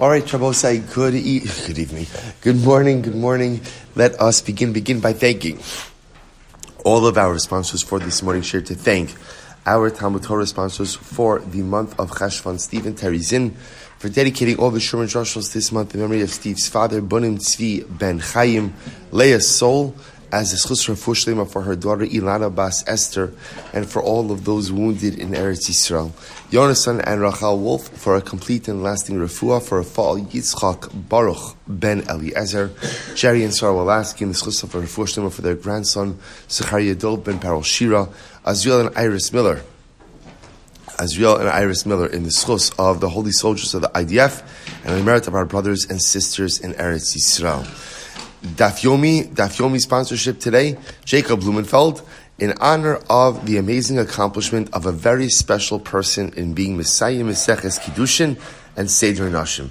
All right, Trabosai, good, e- good evening. Good morning, good morning. Let us begin. Begin by thanking all of our sponsors for this morning share to thank our Talmud Torah sponsors for the month of Cheshvan, Stephen Teri Czinn, for dedicating all the Sherman Joshua this month in memory of Steve's father, Bunim Tzvi Ben Chaim, Leah Sol, as a schus refuah for her daughter Ilana Bas Esther, and for all of those wounded in Eretz Yisrael. Yonasan and Rachel Wolff for a complete and lasting refuah for a fall Yitzchak Baruch Ben Eliezer, Jerry and Sarah Wolasky and the for refuah for their grandson Zecharya Dov Ben Perel Shira, Azriel and Iris Miller. Azriel and Iris Miller in the schus of the holy soldiers of the IDF and the merit of our brothers and sisters in Eretz Yisrael. Daf Yomi, Daf Yomi sponsorship today, Jacob Blumenfeld, in honor of the amazing accomplishment of a very special person in being misayem Meseches Kiddushin and Seder Nashim.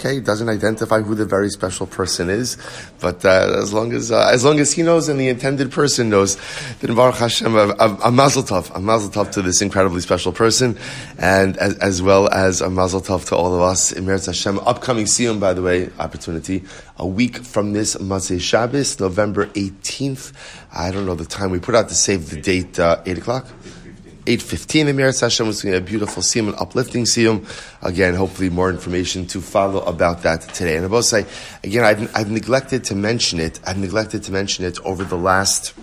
Okay, doesn't identify who the very special person is, but uh, as long as uh, as long as he knows and the intended person knows, then Baruch Hashem, a, a, a mazel tov, a mazel tov to this incredibly special person, and as, as well as a mazel tov to all of us. In Meretz Hashem, upcoming Siyum, by the way, opportunity a week from this Motzei Shabbos, November eighteenth. I don't know the time we put out to save the date, uh, eight o'clock. 8.15 in Meretz Hashem was a beautiful siyum, an uplifting siyum. Again, hopefully more information to follow about that today. And I will say, again, I've, I've neglected to mention it. I've neglected to mention it over the last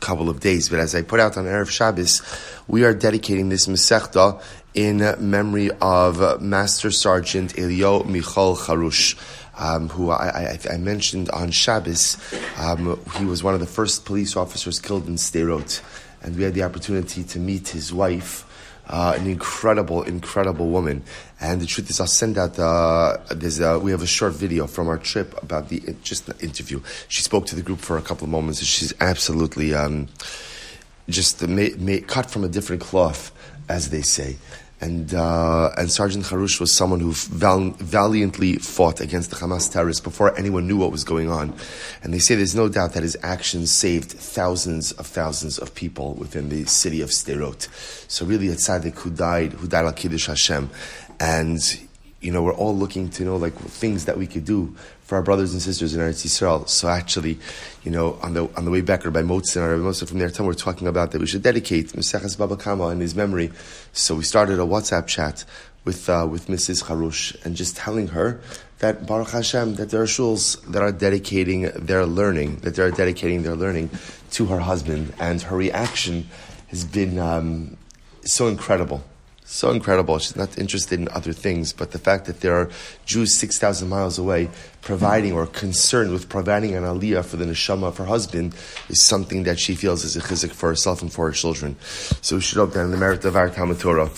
couple of days. But as I put out on Erev Shabbos, we are dedicating this Masechta in memory of Master Sergeant Elio Michal Harush. Um, who I, I, I, mentioned on Shabbos, um, he was one of the first police officers killed in Sderot and we had the opportunity to meet his wife, uh, an incredible, incredible woman. And the truth is, I'll send out. Uh, there's a, we have a short video from our trip about the just the interview. She spoke to the group for a couple of moments, and she's absolutely um, just cut from a different cloth, as they say and uh, and Sergeant Harush was someone who val- valiantly fought against the Hamas terrorists before anyone knew what was going on. And they say there's no doubt that his actions saved thousands of thousands of people within the city of Sderot. So really, a tzaddik who died, who died al Kiddush Hashem, and you know we're all looking to know like things that we could do for our brothers and sisters in Eretz Yisrael. So actually, you know, on the on the way back, or by Motzin or Moshe from there, time we're talking about that we should dedicate Meseches Baba Kama in his memory. So we started a WhatsApp chat with uh, with Mrs. Harush and just telling her that Baruch Hashem that there are shuls that are dedicating their learning, that they are dedicating their learning to her husband, and her reaction has been um, so incredible so incredible. She's not interested in other things, but the fact that there are Jews 6,000 miles away providing or concerned with providing an aliyah for the neshama of her husband is something that she feels is a chizik for herself and for her children. So we should hope that in the merit of our Talmud Torah,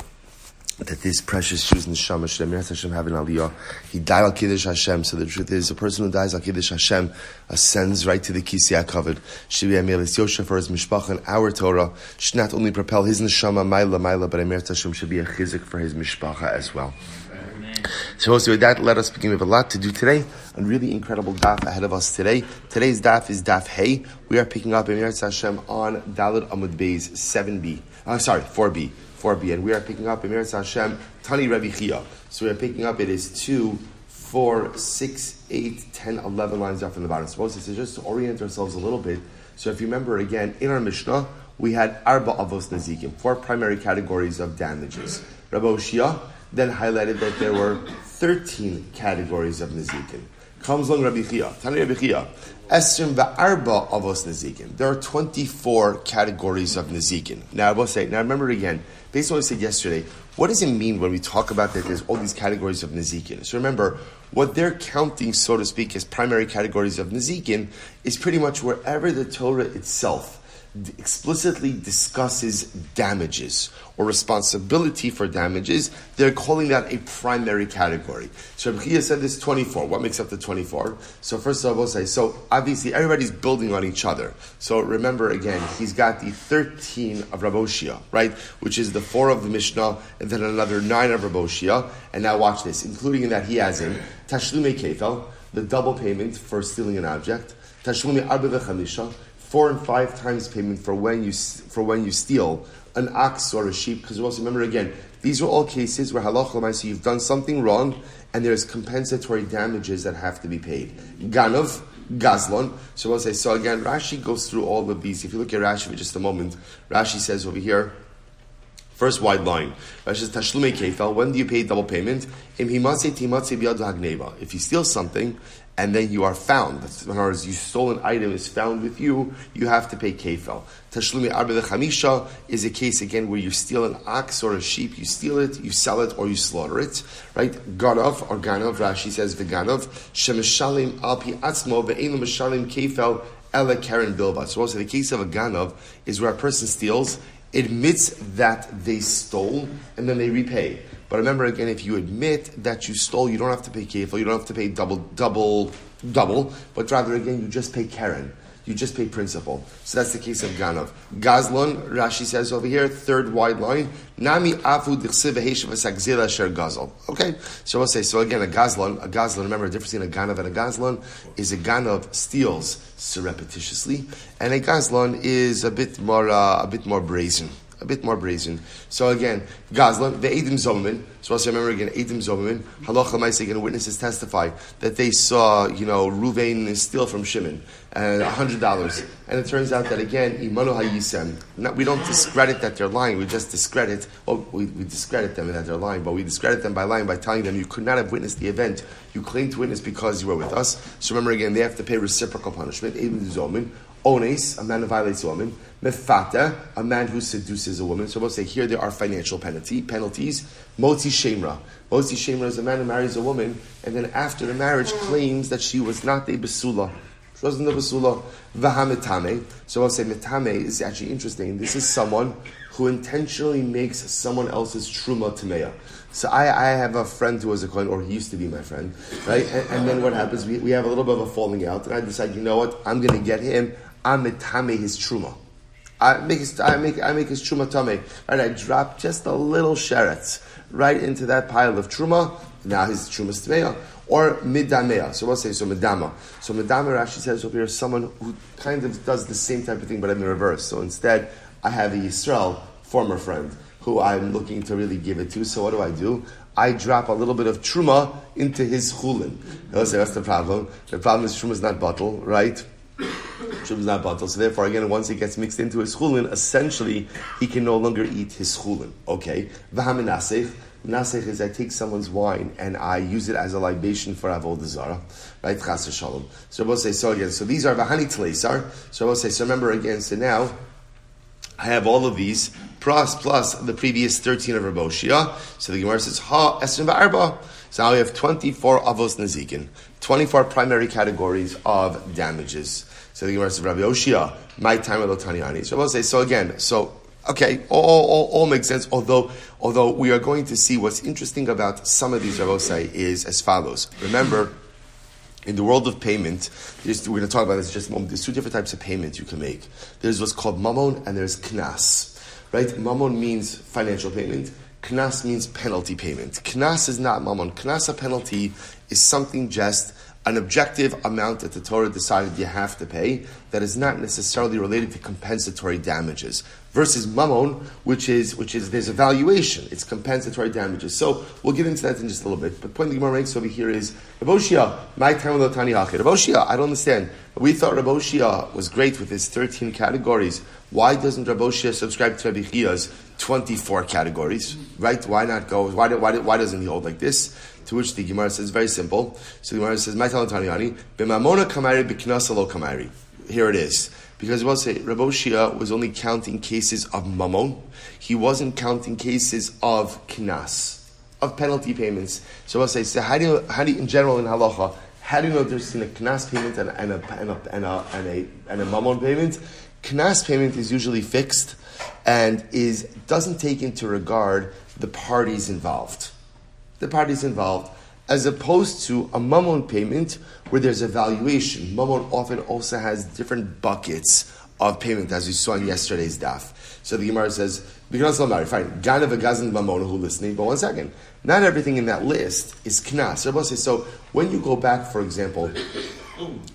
that this precious Jews neshama should Emirat Hashem have an aliyah. He died al Kiddush Hashem. So the truth is, a person who dies al Kiddush Hashem ascends right to the Kisei HaKavod. Should be Amilis Yosha for his mishpacha and our Torah should not only propel his neshama maila maila, but Emirat Hashem should be a chizik for his mishpacha as well. So with that, let us begin. We have a lot to do today. A really incredible daf ahead of us today. Today's daf is daf Hey. We are picking up Emirat Hashem on Dalad Amud Bey's 7b. Uh, sorry, 4b. 4b, and we are picking up Emir Hashem Tani Rabbi Chia. So we are picking up, it is 2, 4, 6, 8, 10, 11 lines off from the bottom. Suppose this is just to orient ourselves a little bit. So if you remember again, in our Mishnah, we had Arba Avos Nazikim, four primary categories of damages. Rabbi Oshia then highlighted that there were 13 categories of Nazikim. Comes along Rabbi Chia, Tani Rabbi Chia, Esrim va'arba avos nazikin. There are 24 categories of nazikin. Now I will say, now remember again, based on what I said yesterday, what does it mean when we talk about that there's all these categories of nazikin? So remember, what they're counting, so to speak, as primary categories of nazikin is pretty much wherever the Torah itself explicitly discusses damages or responsibility for damages, they're calling that a primary category. So Rabbi said this 24. What makes up the 24? So first of all, say, so obviously everybody's building on each other. So remember again, he's got the 13 of Raboshia, right? Which is the four of the Mishnah, and then another nine of Raboshia. And now watch this, including in that he has in Tashlume Kefel, the double payment for stealing an object, Tashlume Chamisha, four and five times payment for when you for when you steal an ox or a sheep. Because also remember again, these are all cases where halach so you've done something wrong and there's compensatory damages that have to be paid. Ganov, Gazlon. So we'll say, so again, Rashi goes through all of these. If you look at Rashi for just a moment, Rashi says over here, First wide line. Rashi says, Tashlume Kefel, when do you pay double payment? If he steals something and then you are found, in other words, you stole an item is found with you, you have to pay kefel. Tashlumi arba chamisha is a case again where you steal an ox or a sheep, you steal it, you sell it, or you slaughter it. Right? Ganov or Ganov, Rashi says Veganov, Shemeshalim alpi atzmo ve'enu meshalim kefel ele karen bilba. So also the case of a Ganov is where a person steals admits that they stole and then they repay. But remember again, if you admit that you stole, you don't have to pay kefil, you don't have to pay double, double, double, but rather again, you just pay Karen. You just pay principal. So that's the case of Ganov. Gazlon, Rashi says over here, third wide line, Nami afu sher gazal. Okay, so we'll say, so again, a Gazlon, a Gazlon, remember the difference between a Ganov and a Gazlon is a Ganov steals surreptitiously, and a Gazlon is a bit more, uh, a bit more brazen a bit more brazen. So again, Gazlan, the Edim Zomamin. So also remember again, Edim Zomamin. Halacha Maisa again, witnesses testify that they saw, you know, Ruvain steal from Shimon and uh, hundred dollars. And it turns out that again, Imanu Hayisem. We don't discredit that they're lying. We just discredit. Oh, we, we discredit them that they're lying, but we discredit them by lying by telling them you could not have witnessed the event. You claim to witness because you were with us. So remember again, they have to pay reciprocal punishment. Edim Zomamin. Ones, a man who violates a woman. Mefata, a man who seduces a woman. So we'll say here there are financial penalty, penalties. Motzi Shem Ra. Moti Shemra is a man who marries a woman and then after the marriage claims that she was not a Basula. She wasn't a Basula. Vahamitame. So I'll say Mitame is actually interesting. This is someone who intentionally makes someone else's truma tameya. So I, I have a friend who was a Kohen, or he used to be my friend, right? And, and then what happens, we, we have a little bit of a falling out, and I decide, you know what, I'm going to get him I metame his truma. I make his, I make, I make his truma tame. Right, I drop just a little sheretz right into that pile of truma. Now his truma tmeya or midamea. So we'll say so midama. So midama Rashi says over here someone who kind of does the same type of thing, but in the reverse. So instead, I have a Yisrael former friend who I'm looking to really give it to. So what do I do? I drop a little bit of truma into his chulin. He'll Say, that's the problem. The problem is truma is not bottle, right? Shum is not batal. So therefore, again, once he gets mixed into his chulin, essentially he can no longer eat his chulin. Okay. V'haminasech. Nasech is I take someone's wine and I use it as a libation for avodah zara, right? Chas shalom. So we'll say so again. So these are v'hani tleisar. So we'll say so. Remember again. So now I have all of these plus plus the previous thirteen of Raboshia. So the Gemara says ha esrim ba'arba. So now we have twenty four avos nezikin, twenty four primary categories of damages. So the Gemara says, Rabbi Oshia, my time of Taniani. So I will say, so again, so okay, all, all, all, makes sense. Although, although we are going to see what's interesting about some of these Rabosai is as follows. Remember, in the world of payment, we're going to talk about this just a moment. There's two different types of payments you can make. There's what's called mamon and there's knas. Right? Mamon means financial payment. Knas means penalty payment. Knas is not mamon. Knas, a penalty, is something just an objective amount that the Torah decided you have to pay that is not necessarily related to compensatory damages versus mammon, which is which is there's a valuation, it's compensatory damages. So we'll get into that in just a little bit. But the point the Gemara makes over here is Raboshia, my time with Tani Raboshia, I don't understand. We thought Raboshia was great with his 13 categories. Why doesn't Raboshia subscribe to Rabbi 24 categories? Right? Why not go? Why, why, why doesn't he hold like this? To which the Gemara says very simple. So the Gemara says, "My Tanyani, b'mamona kamari b'knasa kamari." Here it is. Because we'll say Rabbi was only counting cases of mamon. He wasn't counting cases of knas, of penalty payments. So we'll say, so how do you, how do you, in general in halacha, how do you know there's a knas payment and, and, a, and, a, and, a, and, a, and a mamon payment? Knas payment is usually fixed and is doesn't take into regard the parties involved the parties involved, as opposed to a mammon payment where there's a valuation. Mammon often also has different buckets of payment, as we saw in yesterday's daf. So the Gemara says, because I'm married, fine, Ganav Gazlan Mamona who listening, but one second. Not everything in that list is Knas. So when you go back, for example,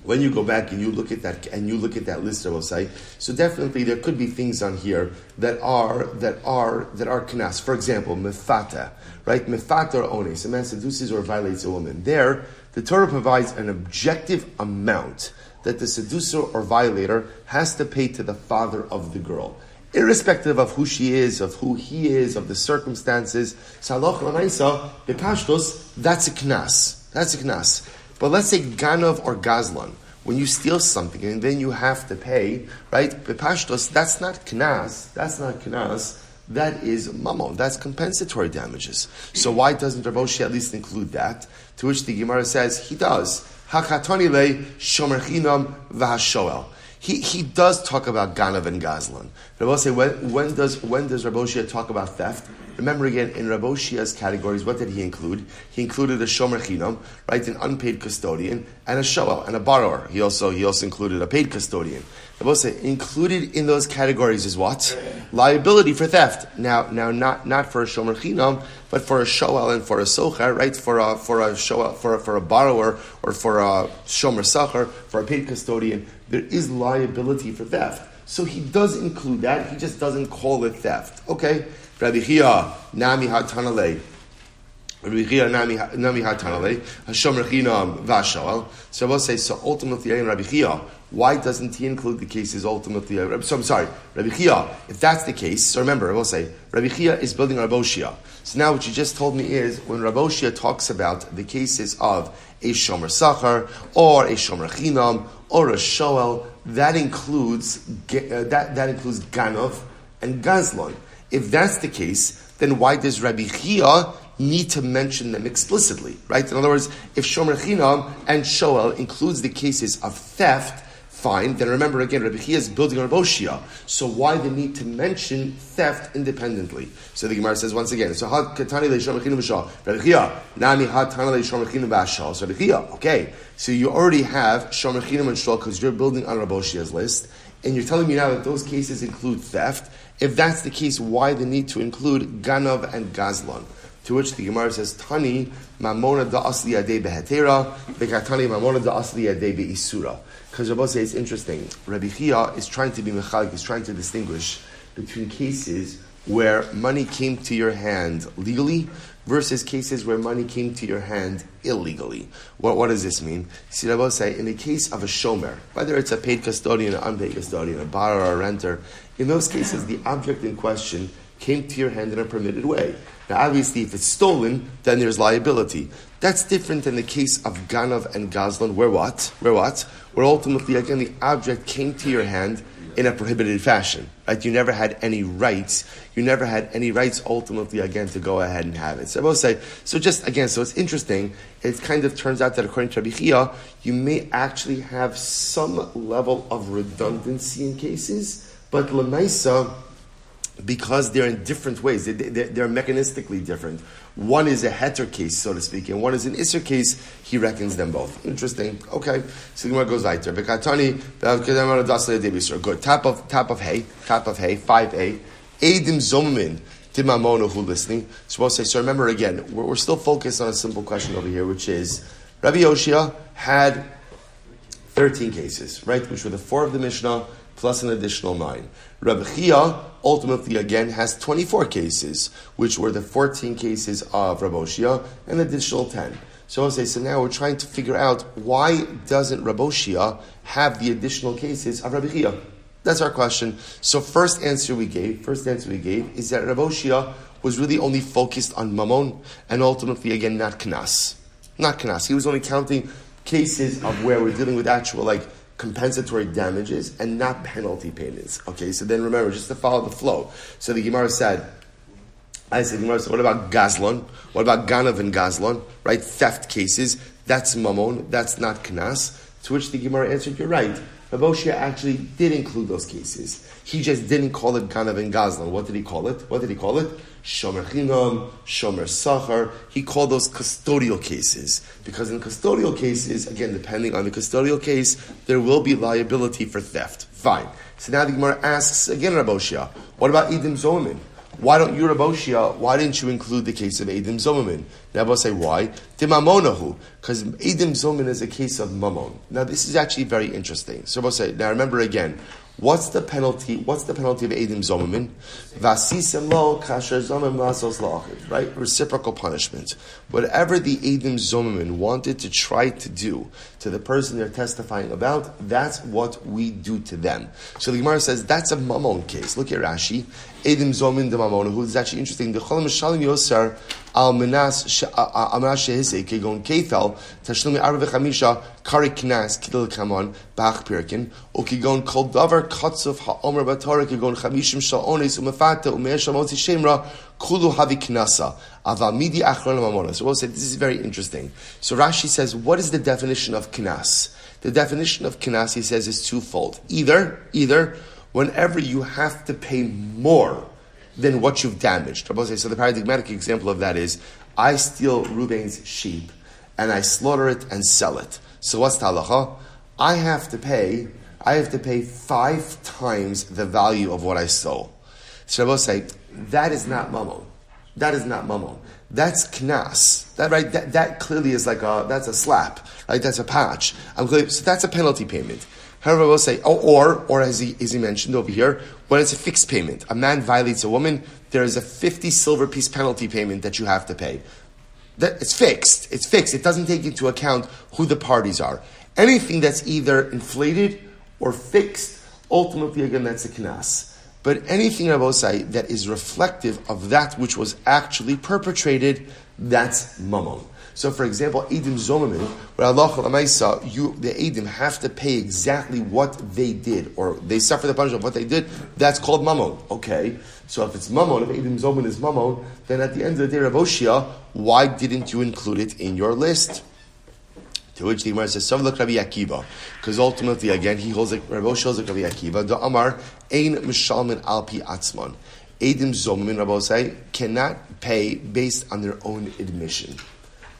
when you go back and you look at that and you look at that list, I will say, so definitely there could be things on here that are that are that are knas. For example, mefata, right? Mefata or ones, a man seduces or violates a woman. There, the Torah provides an objective amount that the seducer or violator has to pay to the father of the girl. Irrespective of who she is, of who he is, of the circumstances, Saloch Lanaisa, Bepashtos, that's a knas. That's a knas. But let's say Ganov or Gazlan. When you steal something and then you have to pay, right? Bepashtos, that's not knas. That's not knas. That is mamon. That's compensatory damages. So why doesn't Raboshi at least include that? To which the Gemara says he does. Hakatoni le shomer chinam v'hashoel. He, he does talk about Ganav and Gazlan. But I will say, when, when does when does Raboshia talk about theft? Remember again, in Raboshia's categories, what did he include? He included a shomer chinam, right, an unpaid custodian, and a shoel, and a borrower. He also he also included a paid custodian. Rabosha included in those categories is what liability for theft. Now now not not for a shomer chinam, but for a shoel and for a socher, right? For a for a shoel, for a, for a borrower or for a shomer sacher, for a paid custodian, there is liability for theft. So he does include that. He just doesn't call it theft. Okay. Rabbi Chia, Nami Hatanale. Rabbi Chia, Nami Hatanale. Hashem Rechinam Vashal. So I will say, so ultimately, Rabbi Chia, why doesn't he include the cases ultimately? So I'm sorry, Rabbi Chia, if that's the case, so remember, I will say, Rabbi Chia is building Raboshia. So now what you just told me is, when Raboshia talks about the cases of a Shomer Sachar, or a Shomer Chinam, or a Shoel, that includes, uh, that, that includes Ganov and Gazlon. If that's the case, then why does Rabbi Chia need to mention them explicitly, right? In other words, if Shomer Chinam and Shoel includes the cases of theft, fine, then remember again, Rabbi Chia is building on Boshia. So why the need to mention theft independently? So the Gemara says once again, so ha katani le Shomer Chinam v'shal. Rabbi Chia, nami ha tana le Shomer Chinam v'ashal. So Rabbi Chia, okay, so you already have Shomer Chinam and Shal because you're building on Rabbi Boshia's list, and you're telling me now that those cases include theft, if that's the case, why the need to include Ganov and Gazlan? To which the Gemara says, Tani mamona da asli ade behetera, bekatani mamona da asli ade beisura. Because Rabbi says it's interesting. Rabbi Chia is trying to be mechalik, is trying to distinguish between cases where money came to your hand legally versus cases where money came to your hand illegally. What, what does this mean? See, Rabbi say, in the case of a shomer, whether it's a paid custodian, an unpaid custodian, a borrower, or a renter, in those cases, the object in question came to your hand in a permitted way. Now, obviously, if it's stolen, then there's liability. That's different than the case of Ganav and Gazlan, where what? Where what? Where ultimately, again, the object came to your hand in a prohibited fashion. Right? You never had any rights. You never had any rights ultimately, again, to go ahead and have it. So I will say, so just again, so it's interesting. It kind of turns out that according to Rabbi Chia, you may actually have some level of redundancy in cases but Lamaisa, because they're in different ways, they, are mechanistically different. One is a heter case, so to speak, and one is an isser case. He reckons them both. Interesting. Okay. So the Gemara goes weiter. Good. Top of top of hay. Top of hay. Five A. Edim zomin. Timamono who listening. So we'll say. So remember again, we're, we're still focused on a simple question over here, which is Rabbi Yoshia had thirteen cases, right? Which were the four of the Mishnah plus an additional nine. Rabbi Chia ultimately again has 24 cases, which were the 14 cases of Rabbi Shia, and additional 10. So I'll say, so now we're trying to figure out why doesn't Rabbi Shia have the additional cases of Rabbi Chia? That's our question. So first answer we gave, first answer we gave is that Rabbi Shia was really only focused on Mammon and ultimately again not Knas. Not Knas. He was only counting cases of where we're dealing with actual like compensatory damages and not penalty payments. Okay, so then remember, just to follow the flow. So the Gemara said, I said, Gemara said, what about Gazlon? What about Ganav and Gazlon? Right? Theft cases. That's Mammon. That's not Knas. To which the Gemara answered, you're right. Raboshia actually did include those cases. He just didn't call it Ganav and Gazlan. What did he call it? What did he call it? Shomer Chinam, Shomer Sachar. He called those custodial cases. Because in custodial cases, again, depending on the custodial case, there will be liability for theft. Fine. So now the Gemara asks again, Raboshia, what about Edim Zomin? Why don't you, Raboshia, why didn't you include the case of Edim Zomamin? Now, say, why? Timamonahu, because Edim Zomin is a case of Mamon. Now, this is actually very interesting. So, will say, now remember again, What's the penalty? What's the penalty of edim zomamin? Vasisem lo kasher zomim lasos Right, reciprocal punishment. Whatever the edim zomamin wanted to try to do to the person they're testifying about, that's what we do to them. So the Gemara says that's a mamon case. Look at Rashi. Edim zomin de mamon. Who is actually interesting. The cholam shalim yoser al menas menas shehise kegon kefel tashlumi arba v'chamisha kari knas kidel kamon bach pirkin o kegon kol davar katzuf ha'omer batorah kegon chamishim sha'ones umefata umeir shamotzi shemra kulu havi knasa aval midi achron. So we'll say this is very interesting. So Rashi says, what is the definition of knas? The definition of knas, he says, is twofold. Either, either whenever you have to pay more than what you've damaged. So the paradigmatic example of that is I steal Ruben's sheep and I slaughter it and sell it. So what's the halacha? I have to pay. I have to pay five times the value of what I stole. So Rabbi say that is not mamon. That is not mamon. That's knas. That right. That, that clearly is like a that's a slap. Right. That's a patch. I'm clear, so that's a penalty payment. However, we'll say, oh, or, or as he, as he mentioned over here, when it's a fixed payment, a man violates a woman, there is a 50 silver piece penalty payment that you have to pay. That, it's fixed. It's fixed. It doesn't take into account who the parties are. Anything that's either inflated or fixed, ultimately, again, that's a knas. But anything, I say, that is reflective of that which was actually perpetrated, that's mammon. So, for example, Edim Zomamin, where Allah you the Edim have to pay exactly what they did, or they suffer the punishment of what they did. That's called mamon. Okay, so if it's mamon, if Edim Zomamin is mamon, then at the end of the day, Rav Oshia, why didn't you include it in your list? To which the Gemara says, "Savlak Rabbi Akiva," because ultimately, again, he holds like Rabbi holds like Rabbi Akiva. The Amar ein mishalmin alpi atzman. Edim Zomamin, Rabbi say, cannot pay based on their own admission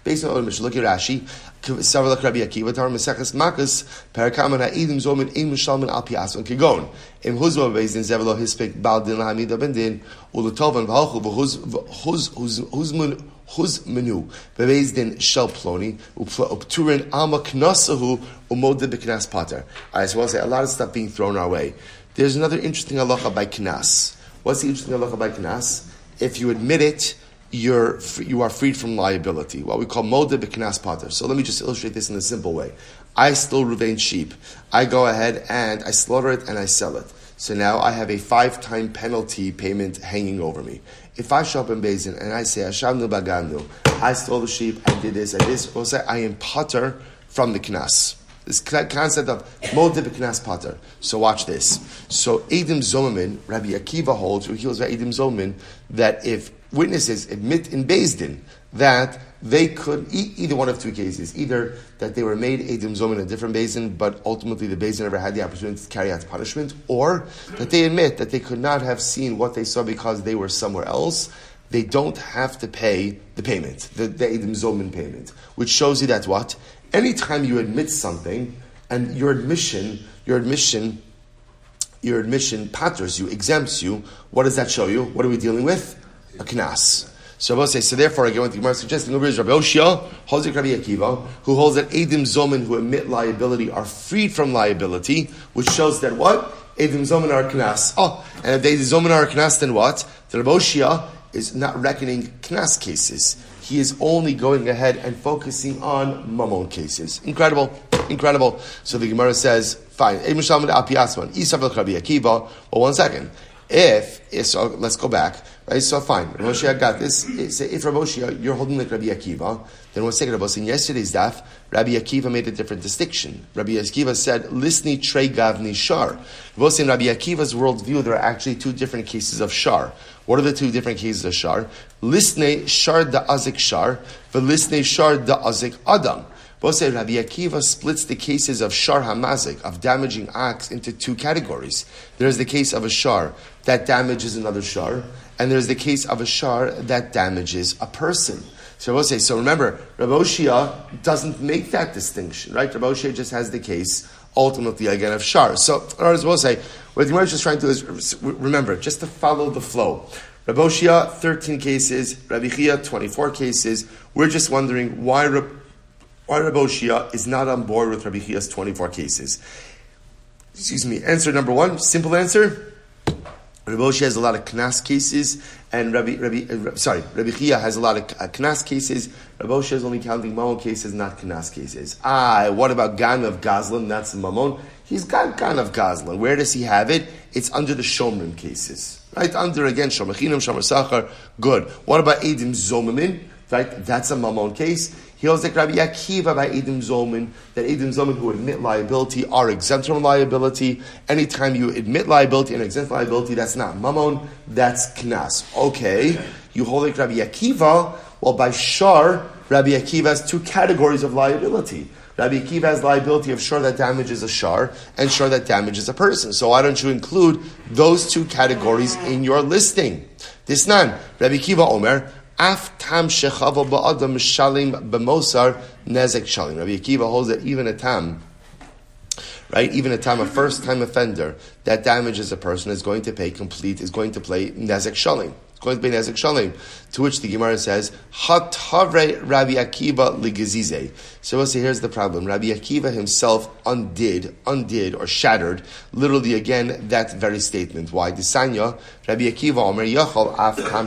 based on Mishnah. Look at Rashi. Savar Rabbi Akiva Tar Meseches Makas Parakaman Ha'idim Zomin Ein Mishalmin Al Piason Kigon Im Huzma Bezdin Zevelo Hispek Bal Din Lahamida Ben Din Ulatovan V'Halchu V'Huzmun Huzmenu Bezdin Shel Ploni Upturin Alma Knasahu Umod B'Knas Pater. I want to say a lot of stuff being thrown our way. There's another interesting halacha by Knas. What's the interesting halacha by Knas? If you admit it, you're, you are freed from liability, what we call moda b'knas pater. So let me just illustrate this in a simple way. I stole Ruvain's sheep. I go ahead and I slaughter it and I sell it. So now I have a five-time penalty payment hanging over me. If I show up in Bezin and I say, Ashamnu baganu, I stole the sheep, I did this, I did this, we'll say I am pater from the knas. This concept of modib knas pater. So watch this. So Edim Zomamin, Rabbi Akiva holds, who holds Edim Zomamin, that if witnesses admit in Din that they could, either one of two cases, either that they were made Edim Zom in a different Din, but ultimately the Din never had the opportunity to carry out punishment, or that they admit that they could not have seen what they saw because they were somewhere else, they don't have to pay the payment, the, the Edim Zomin payment, which shows you that what? Anytime you admit something, and your admission, your admission, your admission patters you, exempts you, what does that show you? What are we dealing with? a knas. So I will say, so therefore, again, what the Gemara suggesting over is Rabbi Oshia, Hozik Rabbi Akiva, who holds that Edim Zomen who admit liability are freed from liability, which shows that what? Edim Zomen are knas. Oh, and if Edim Zomen are knas, then what? The Rabbi Oshia is not reckoning knas cases. He is only going ahead and focusing on mammon cases. Incredible, incredible. So the Gemara says, fine. Rabbi. Well, one second. If, so, let's go back. Right, so fine. Moshe got this. Say if Moshe, you're holding like Rabbi Akiva, then we'll say in yesterday's daf, Rabbi Akiva made a different distinction. Rabbi Akiva said, "Lisni trey gavni shar." We'll in Rabbi Akiva's worldview, there are actually two different cases of shar. What are the two different cases of shar? Lisne shar da azik shar, but lisne shar da azik adam. Both say Rabbi Akiva splits the cases of shar hamazik, of damaging acts, into two categories. There's the case of a shar that damages another shar, and there's the case of a shar that damages a person. So we'll say, so remember, Rabbi Oshia doesn't make that distinction, right? Rabbi Oshia just has the case, ultimately, again, of shar. So, as we'll say, what the is trying to do is, remember, just to follow the flow. Raboshia, 13 cases. Rabbi Chia, 24 cases. We're just wondering why, why Raboshia is not on board with Rabbi Chia's 24 cases. Excuse me. Answer number one, simple answer. Rabbi has a lot of knas cases, and Rabbi, Rabbi, uh, sorry, Rabbi Chia has a lot of uh, knas cases. Rabbi Oshia is only counting mamon cases, not knas cases. Ah, what about Ganav Gazlan? That's mamon. He's got Ganav Gazlan. Where does he have it? It's under the Shomrim cases. Right? Under, again, Shomachinim, Shomer Sachar. Good. What about Edim Zomamin? Right? That's a mamon case. He holds like Rabbi Akiva by Edim Zolman, that Edim Zolman who admit liability are exempt from liability. Anytime you admit liability and exempt liability, that's not Mammon, that's Knas. Okay, you hold like Rabbi Akiva, well by Shar, Rabbi Akiva has two categories of liability. Rabbi Akiva has liability of shar that damages a shar and shar that damages a person. So why don't you include those two categories in your listing? This none. Rabbi Akiva Omer, Af tam shechava ba'adam shalim b'mosar nezek shalim. Rabbi Akiva holds that even a tam, right, even a tam, a first-time offender that damages a person is going to pay complete, is going to pay nezek shalim. It's going to be nezek shalim. To which the Gemara says, Hatavre Rabbi Akiva ligazize. So we'll say, here's the problem. Rabbi Akiva himself undid, undid, or shattered, literally again, that very statement. Why? Disanya, Rabbi Akiva Omer Yachal Af Tam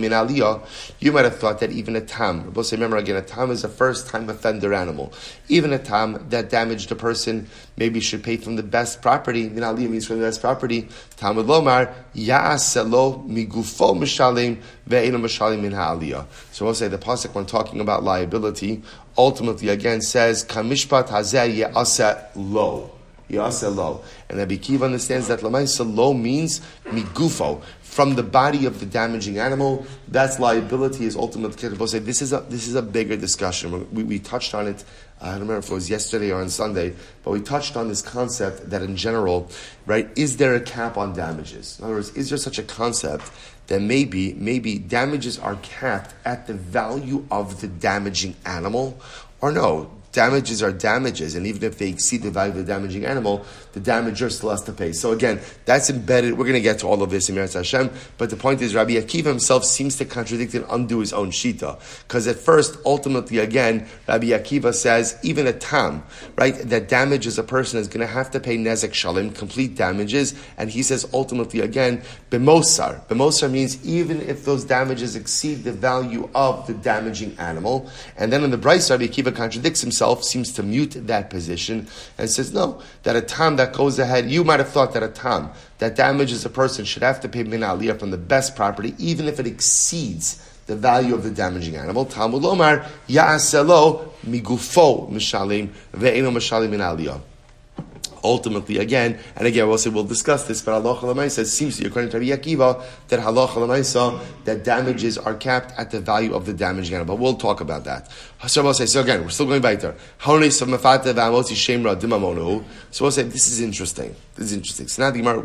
Min Aliyah. You might have thought that even a tam, we'll say, remember again, a tam is a first time offender animal. Even a tam that damaged a person maybe should pay from the best property. Min Aliyah means from the best property. Talmud Lomar, Ya'aselo Migufo Mishalim so we'll say the pasuk when talking about liability, ultimately again says kamishpat hazeh ye'asa lo. Lo. And Rabbi understands that lamaisa lo means migufo, from the body of the damaging animal. That's liability is ultimately. This is a this is a bigger discussion. We, we touched on it. Uh, I don't remember if it was yesterday or on Sunday, but we touched on this concept that in general, right, is there a cap on damages? In other words, is there such a concept that maybe maybe damages are capped at the value of the damaging animal, or no, damages are damages, and even if they exceed the value of the damaging animal, the damager still has to pay. So again, that's embedded. We're going to get to all of this in Meretz Hashem, but the point is, Rabbi Akiva himself seems to contradict and undo his own shita, because at first, ultimately, again, Rabbi Akiva says even a tam, right, that damages a person is going to have to pay nezek shalim, complete damages, and he says ultimately again, bemosar. Bemosar means even if those damages exceed the value of the damaging animal, and then in the Braisa, Rabbi Akiva contradicts himself himself seems to mute that position and says, no, that a tam that goes ahead, you might have thought that a tam that damages a person should have to pay min aliyah from the best property, even if it exceeds the value of the damaging animal. Talmud lomar, ya'aselo migufo mishalim ve'eno mishalim min aliyah ultimately, again, and again, we'll say we'll discuss this, but Allah Lamaisa seems to be, according to Rabbi Akiva, that Allah Lamaisa, that damages are capped at the value of the damage animal. But we'll talk about that. So we'll say, so again, we're still going back there. So we'll say, this is interesting. This is interesting. So now the Gemara,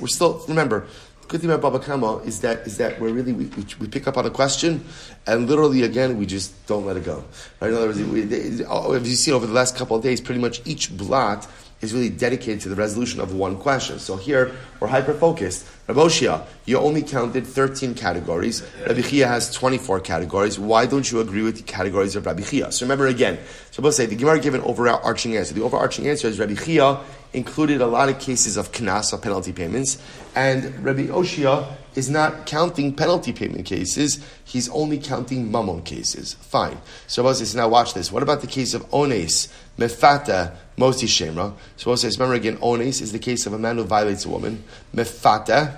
we're still, remember, good thing about Baba Kama is that is that we're really we, we, we, pick up on a question and literally again we just don't let it go. Right? In other words, we, as you see over the last couple of days, pretty much each blatt is really dedicated to the resolution of one question. So here we're hyper focused. Raboshia, you only counted 13 categories. Rabbi Chia has 24 categories. Why don't you agree with the categories of Rabbi Chia? So remember again, so we'll say the Gemara gave an overarching answer. The overarching answer is Rabbi Chia included a lot of cases of knas, of penalty payments, and Rabbi Oshia is not counting penalty payment cases, he's only counting mammon cases. Fine. So Rabbi says, now watch this. What about the case of ones, mefata, motzi shem ra? So Rabbi says, remember again, ones is the case of a man who violates a woman. Mefata,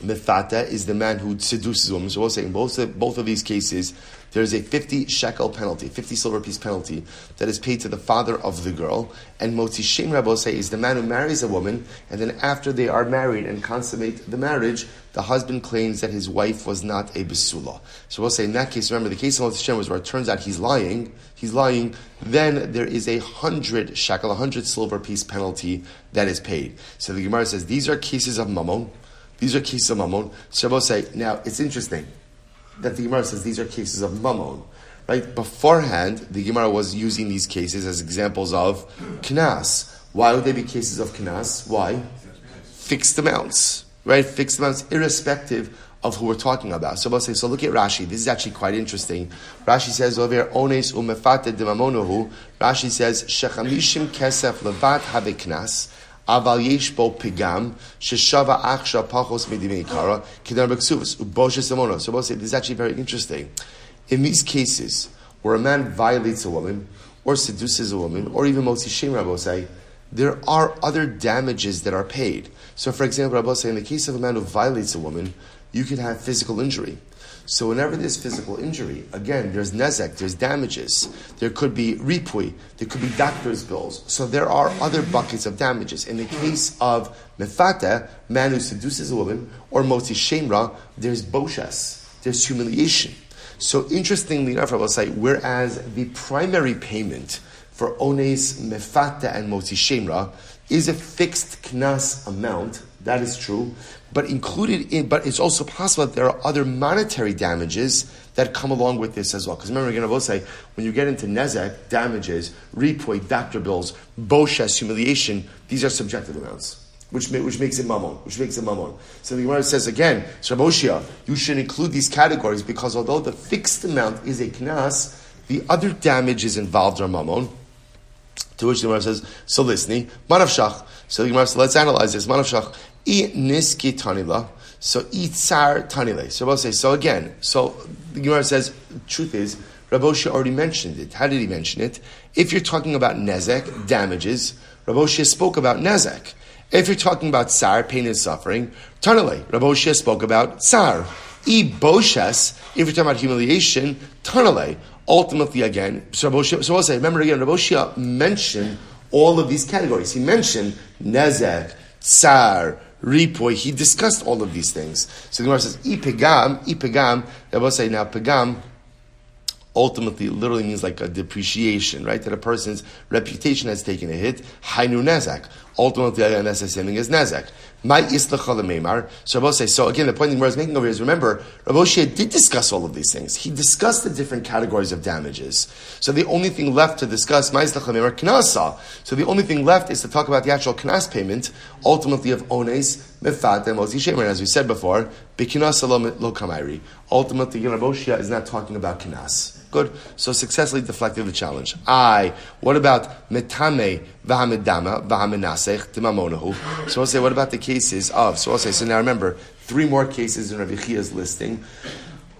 mefata is the man who seduces a woman. So we'll say in both of, both of these cases, there is a 50 shekel penalty, 50 silver piece penalty that is paid to the father of the girl. And Motzi Shem say is the man who marries a woman, and then after they are married and consummate the marriage, the husband claims that his wife was not a besula. So we'll say in that case, remember the case of Motzi Shem was where it turns out he's lying, he's lying, then there is a hundred shekel, a hundred silver piece penalty that is paid. So the Gemara says these are cases of mammon. These are cases of mammon. We'll say, now it's interesting that the Gemara says these are cases of mammon. Right? Beforehand, the Gemara was using these cases as examples of knas. Why would they be cases of knas? Why? Fixed amounts. right? Fixed amounts, irrespective of who we're talking about. So we'll say, so look at Rashi. This is actually quite interesting. Rashi says over ones umefate dimamonuhu. Rashi says, shechamishim kesef levat haviknas. Aval pigam sheshava achsha pachos kara kidar beksuvas uboshes. So we'll say this is actually very interesting. In these cases where a man violates a woman or seduces a woman or even motzi shem say there are other damages that are paid. So, for example, Rabbi say in the case of a man who violates a woman, you can have physical injury. So whenever there's physical injury, again, there's nezek, there's damages. There could be ripui, there could be doctor's bills. So there are other buckets of damages. In the case of mefata, man who seduces a woman, or motzi shem ra, there's boshes, there's humiliation. So interestingly enough, I will say, whereas the primary payment for ones mefata and motzi shem ra is a fixed knas amount, that is true, but included in, but it's also possible that there are other monetary damages that come along with this as well. Because remember, again, I will say, when you get into nezek, damages, repoy, doctor bills, boshes, humiliation, these are subjective amounts. Which, which makes it mammon, which makes it mammon. So the Gemara says again, Shaboshia, you should include these categories because although the fixed amount is a knas, the other damages involved are mammon. To which the Gemara says, so listening, manavshach. So the Gemara says, let's analyze this. Manavshach, i niski tanila. So itzar tanile. So we'll say, so again, so the Gemara says, truth is, Rabosha already mentioned it. How did he mention it? If you're talking about nezek, damages, Rabosha spoke about nezek. If you're talking about tsar, pain and suffering, tanile. Rabosha spoke about tsar. I boshes, if you're talking about humiliation, tanale. Ultimately, again, so, so we'll say, remember again, Rabosha mentioned all of these categories. He mentioned nezek, tsar, ripoy. He discussed all of these things. So the Gemara says, ipegam, ipegam. I will say now, pegam ultimately literally means like a depreciation, right? That a person's reputation has taken a hit. Hainu nezek. Ultimately, same thing as nezek. My islachal So Rabbi says, so again, the point Gemara is making over here is remember, Rabbi did discuss all of these things. He discussed the different categories of damages. So the only thing left to discuss, my islachal knasa. So the only thing left is to talk about the actual knas payment, ultimately of ones, mefat, and mozi shemer. As we said before, bikinas lo. Ultimately, Rabbi is not talking about Kinas. Good. So successfully deflected the challenge. I. What about metame v'hamedama v'hamenasech timamonahu? So I'll say, what about the cases of? So I'll say, so now remember, three more cases in Rabbi Chia's listing.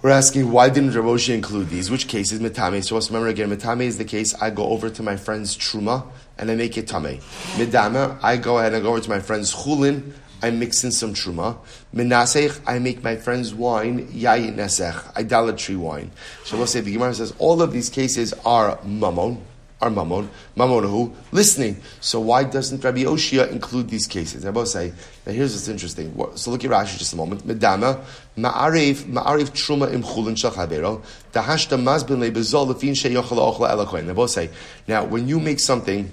We're asking why didn't Rav include these? Which cases? Metame. So let's remember again. Metame is the case. I go over to my friend's truma and I make it tame. Medama. I go ahead and go over to my friend's chulin I mix in some truma. Menasech, I make my friend's wine, yayin nesech, idolatry wine. So we'll say the Gemara says all of these cases are mammon, are mammon, who listening. So why doesn't Rabbi Oshia include these cases? I both say, now here's what's interesting. So look at Rashi just a moment. Medama, ma'arif, ma'arif truma im chulin shachavero, dahashta mazbin lebezol lefin sheyochel ochla elakoin. They say, now when you make something,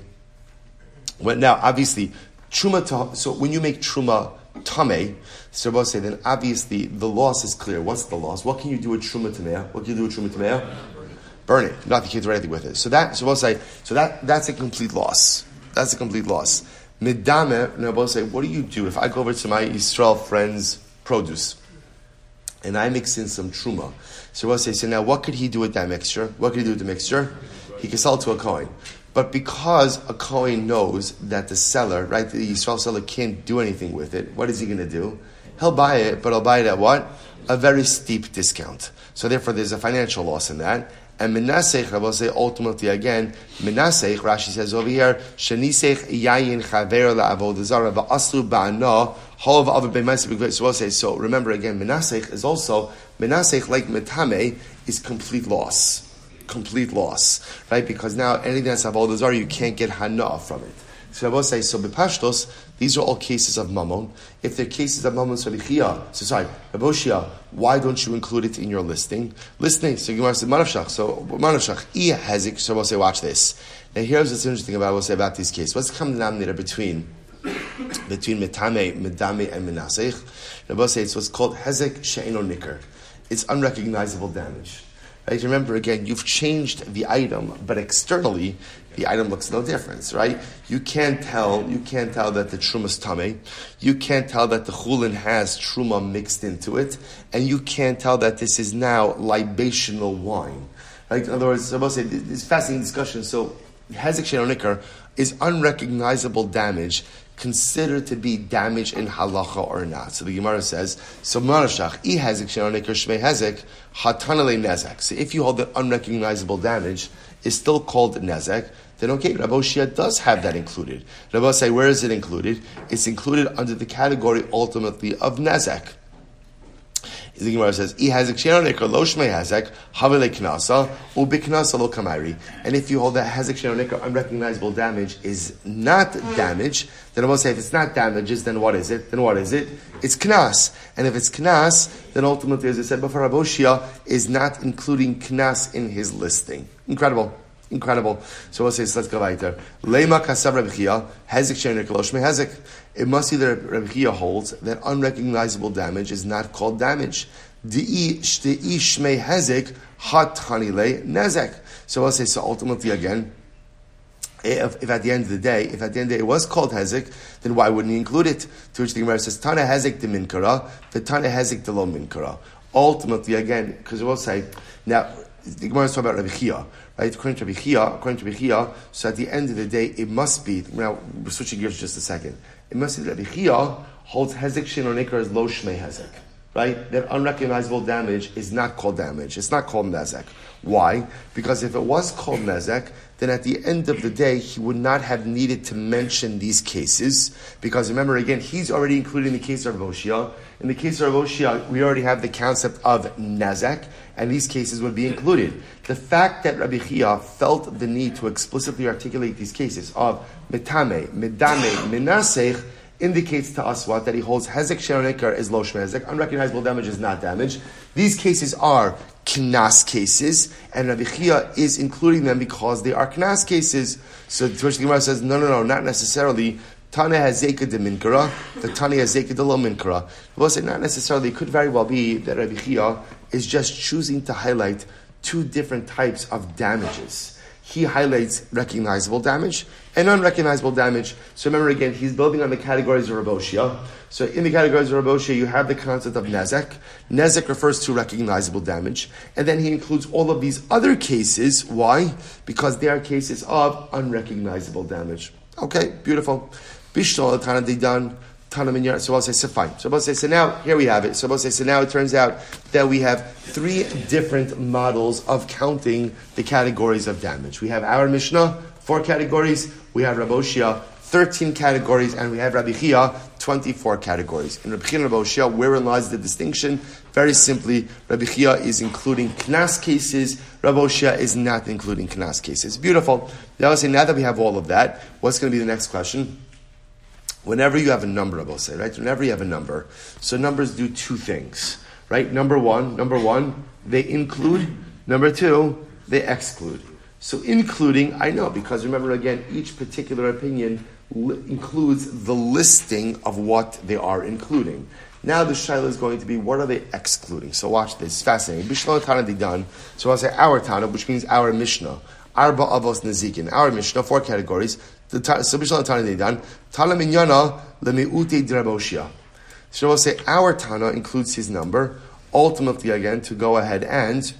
when, now obviously Truma, so when you make truma tame, so both say then obviously the loss is clear. What's the loss? What can you do with truma tamea? What can you do with truma tamea? Burn it. Not the kids do anything with it. So that so say so that that's a complete loss. That's a complete loss. Midame, both say, what do you do if I go over to my Israel friend's produce and I mix in some truma? So both say, so now what could he do with that mixture? What could he do with the mixture? He could sell it to a Kohen. But because a Kohen knows that the seller, right, the Yisrael seller can't do anything with it, what is he going to do? He'll buy it, but he'll buy it at what? A very steep discount. So therefore, there's a financial loss in that. And Menasech, I will say ultimately again, Menasech, Rashi says over here, Shenisech yayin chaver la'avodazara va'aslu ba'ana hov other b'maisik So we'll say, so remember again, Menasech is also, Menasech like Metame is complete loss complete loss, right? Because now anything that's avodah zarah, you can't get hana from it. So I will say, so bepashtos, these are all cases of mammon. If they're cases of mammon sarichia, so sorry, Raboshia, why don't you include it in your listing? Listening, so Gemara said manavshach. So manavshach, iya hezik. So I will say, watch this. Now here's what's interesting about what say about these cases. What's the common denominator between between metame, medame, and menasech? Rabbi say it's what's called hezek she'eno nikr. It's unrecognizable damage. Right? Remember again, you've changed the item, but externally, the item looks no difference, right? You can't tell, you can't tell that the truma is tame. You can't tell that the chulin has truma mixed into it, and you can't tell that this is now libational wine. Right? In other words, I must say, this fascinating discussion. So, hezek shenikar is unrecognizable damage considered to be damage in halacha or not. So the Gemara says, so marashach, shmei nezek. So if you hold that unrecognizable damage is still called nezek, then okay, Rabbi Shia does have that included. Rabbi say, where is it included? It's included under the category ultimately of nezek. The Gemara says, "I hazek she'onikra lo shmei hazek havele knasa ubiknasa lo kamari." And if you hold that hazek she'onikra unrecognizable damage is not damage, then I will say if it's not damages, then what is it? Then what is it? It's knas. And if it's knas, then ultimately, as I said before, Rabbi Oshia is not including knas in his listing. Incredible. Incredible. So we'll say, so let's go weiter. Lema kasav Rabbi Chia, hezek shenik loshme hezek. It must be that Rabbi Chia holds that unrecognizable damage is not called damage. Di'i shti'i shmei hat hanile nezek. So we'll say, so ultimately again, eh, if, if, at the end of the day, if at the end of the day it was called hezek, then why wouldn't he include it? To which the Gemara says, Tana hezek de minkara, the Tana hezek de lo minkara. Ultimately, again, because we'll say, now, the Gemara is talking about Rabbi Chia right? According to Rabbi Chia, according to Rabbi so at the end of the day, it must be. Now we're switching gears just a second. It must be that Rabbi Chia holds hezek shin or nikar as lo shmei hezek, right? That unrecognizable damage is not called damage. It's not called nezek. Why? Because if it was called nezek, then at the end of the day, he would not have needed to mention these cases. Because remember, again, he's already included in the case of Oshia. In the case of Oshia, we already have the concept of Nazak, and these cases would be included. The fact that Rabbi Chia felt the need to explicitly articulate these cases of Metame, Medame, Menasech, indicates to us what? That he holds Hezek Sheronikar is Losh Hezek, unrecognizable damage is not damage. These cases are knas cases, and Rabbi Chia is including them because they are knas cases. So the Gemara says, no, no, no, not necessarily. Tana has zeka de minkara, the Tana has zeka de lo minkara. We'll say not necessarily. It could very well be that Rabbi Chia is just choosing to highlight two different types of damages he highlights recognizable damage and unrecognizable damage. So remember again, he's building on the categories of Rabbi Oshia. So in the categories of Rabbi Oshia, you have the concept of Nezek. Nezek refers to recognizable damage. And then he includes all of these other cases. Why? Because they are cases of unrecognizable damage. Okay, beautiful. Bishol Tanadidan Tanaminyar. So I'll say, so fine. So I'll say, so now, here we have it. So I'll say, so now it turns out that we have three different models of counting the categories of damage. We have our Mishnah, four categories. We have Rabbi Oshia, 13 categories. And we have Rabbi Chia, 24 categories. In Rabbi Chia and Rabbi Oshia, wherein lies the distinction? Very simply, Rabbi Chia is including Knas cases. Rabbi Oshia is not including Knas cases. Beautiful. Now, say, now that we have all of that, what's going to be the next question? Whenever you have a number, I will say, right? Whenever you have a number, so numbers do two things, right? Number one, number one, they include. Number two, they exclude. So including, I know because remember again, each particular opinion li- includes the listing of what they are including. Now the shaila is going to be what are they excluding? So watch this, it's fascinating. Bishla Tana Didan. So I'll say our Tana, which means our Mishnah. Arba Avos Nezikin. Our Mishnah, four categories. The Tana. Tana Minyana. So we'll say our Tana includes his number. Ultimately, again, to go ahead and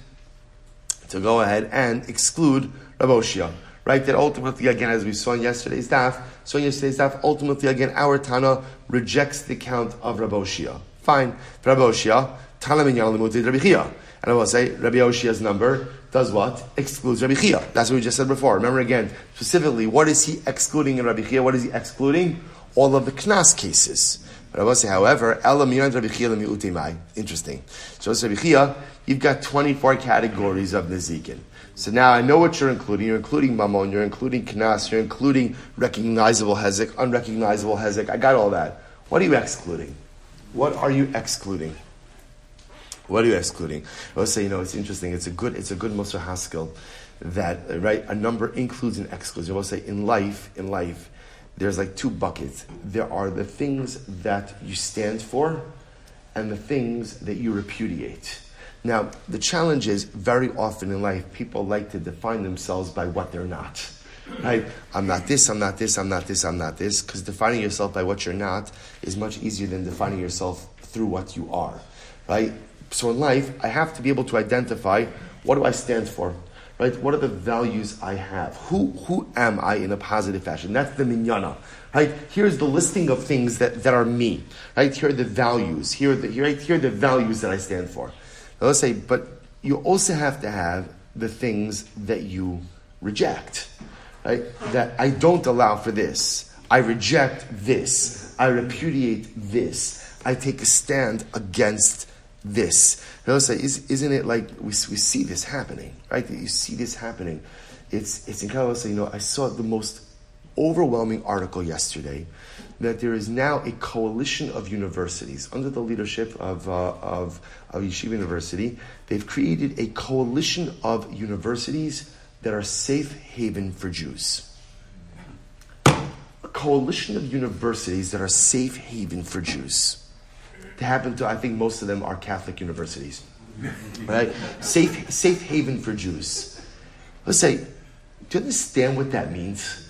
to go ahead and exclude Rabbi Oshia. Right? That ultimately, again, as we saw in yesterday's daf, so in yesterday's daf, ultimately, again, our Tana rejects the count of Rabbi Oshia. Fine. Rabbi Oshia, Tana Minyana Lemiute Drabishia. And I will say, Rabbi Oshia's number does what? Excludes Rabbi Chia. That's what we just said before. Remember again, specifically, what is he excluding in Rabbi Chia? What is he excluding? All of the Knas cases. But I will say, however. Interesting. So Rabbi Chia, you've got 24 categories of Nezikin. So now I know what you're including. You're including Mammon, you're including Knas, you're including recognizable Hezek, unrecognizable Hezek. I got all that. What are you excluding? What are you excluding? What are you excluding? I would say, you know, it's interesting. It's a good, it's a good Musar Haskell that, right, a number includes and excludes. I will say, in life, in life, there's like two buckets. There are the things that you stand for and the things that you repudiate. Now, the challenge is very often in life, people like to define themselves by what they're not. Right? I'm not this, I'm not this, I'm not this, I'm not this. Because defining yourself by what you're not is much easier than defining yourself through what you are. Right? So in life, I have to be able to identify what do I stand for? Right? What are the values I have? Who, who am I in a positive fashion? That's the minyana. Right? Here's the listing of things that, that are me. Right? Here are the values. Here are the, here, right? here are the values that I stand for. Now let's say, but you also have to have the things that you reject. Right? That I don't allow for this. I reject this. I repudiate this. I take a stand against this. Say, is, isn't it like we, we see this happening, right? You see this happening. It's, it's incredible. So, you know, I saw the most overwhelming article yesterday that there is now a coalition of universities under the leadership of, uh, of, of Yeshiva University. They've created a coalition of universities that are safe haven for Jews. A coalition of universities that are safe haven for Jews. They happen to, I think most of them are Catholic universities. Right? Safe, safe haven for Jews. Let's say, do you understand what that means?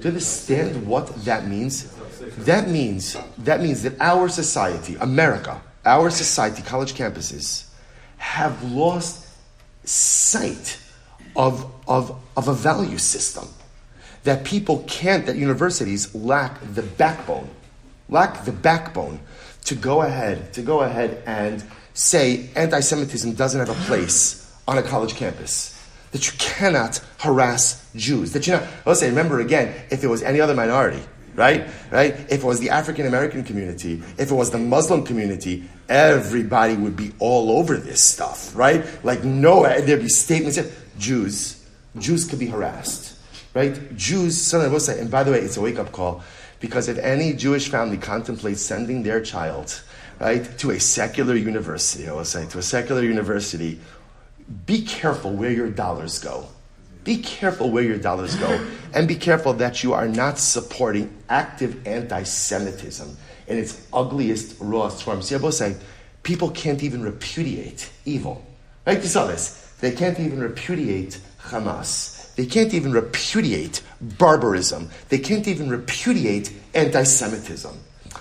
Do you understand what that means? That means that means that our society, America, our society, college campuses, have lost sight of, of, of a value system. That people can't, that universities lack the backbone, lack the backbone to go ahead, to go ahead and say anti-Semitism doesn't have a place on a college campus. That you cannot harass Jews. That you know, let's say, remember again, if it was any other minority, right? Right? If it was the African American community, if it was the Muslim community, everybody would be all over this stuff, right? Like no, there'd be statements. Jews, Jews could be harassed, right? Jews, and by the way, it's a wake up call because if any Jewish family contemplates sending their child, right, to a secular university, I will say, to a secular university, be careful where your dollars go. Be careful where your dollars go, and be careful that you are not supporting active anti Semitism in its ugliest, rawest I will say, people can't even repudiate evil. Right? You saw this. They can't even repudiate Hamas. They can't even repudiate barbarism. They can't even repudiate anti Semitism.